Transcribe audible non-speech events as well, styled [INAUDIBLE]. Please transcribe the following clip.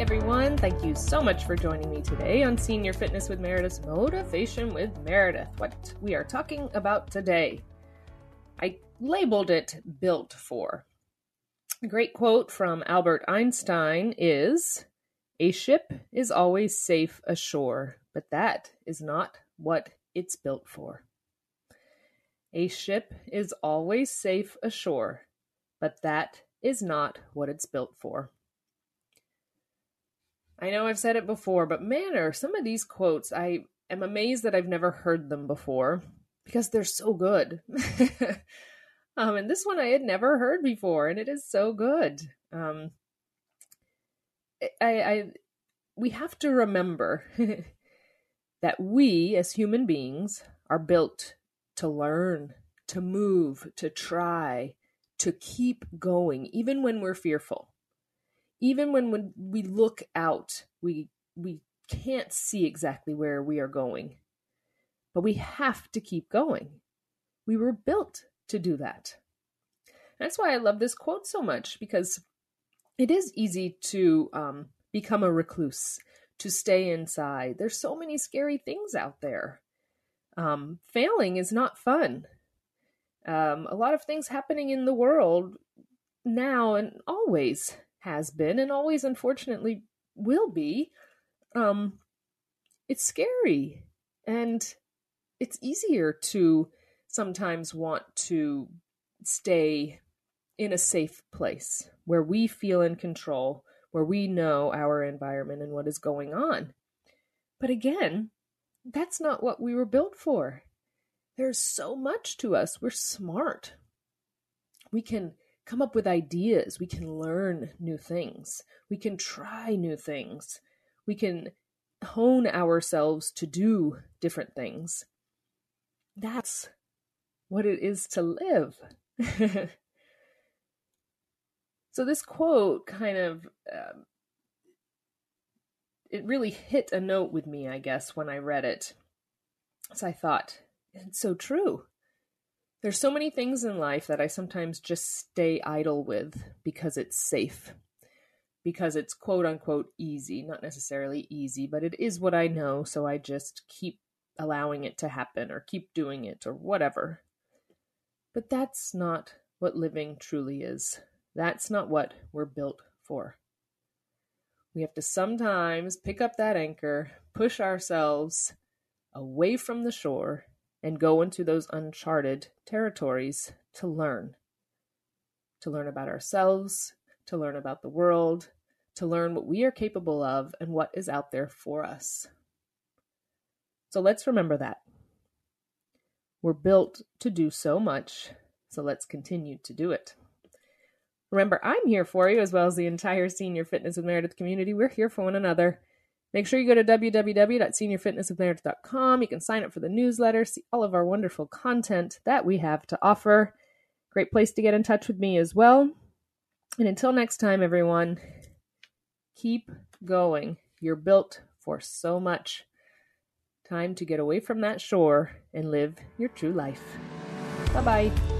everyone. Thank you so much for joining me today on Senior Fitness with Meredith's Motivation with Meredith. What we are talking about today. I labeled it Built For. A great quote from Albert Einstein is A ship is always safe ashore, but that is not what it's built for. A ship is always safe ashore, but that is not what it's built for. I know I've said it before, but man, are some of these quotes, I am amazed that I've never heard them before because they're so good. [LAUGHS] um, and this one I had never heard before, and it is so good. Um, I, I we have to remember [LAUGHS] that we as human beings are built to learn, to move, to try, to keep going, even when we're fearful even when, when we look out, we we can't see exactly where we are going. But we have to keep going. We were built to do that. That's why I love this quote so much because it is easy to um, become a recluse, to stay inside. There's so many scary things out there. Um, failing is not fun. Um, a lot of things happening in the world now and always has been and always unfortunately will be um it's scary. And it's easier to sometimes want to stay in a safe place where we feel in control where we know our environment and what is going on. But again that's not what we were built for. There's so much to us. We're smart. We can come up with ideas. We can learn new things. We can try new things. We can hone ourselves to do different things. That's what it is to live. [LAUGHS] so this quote kind of um, it really hit a note with me, I guess, when I read it. So I thought, it's so true. There's so many things in life that I sometimes just stay idle with because it's safe. Because it's quote unquote easy, not necessarily easy, but it is what I know, so I just keep allowing it to happen or keep doing it or whatever. But that's not what living truly is. That's not what we're built for. We have to sometimes pick up that anchor, push ourselves away from the shore, and go into those uncharted territories to learn. To learn about ourselves, to learn about the world, to learn what we are capable of and what is out there for us. So let's remember that. We're built to do so much, so let's continue to do it. Remember, I'm here for you as well as the entire Senior Fitness with Meredith community. We're here for one another. Make sure you go to www.seniorfitnesswithmeredith.com. You can sign up for the newsletter, see all of our wonderful content that we have to offer. Great place to get in touch with me as well. And until next time, everyone, keep going. You're built for so much. Time to get away from that shore and live your true life. Bye bye.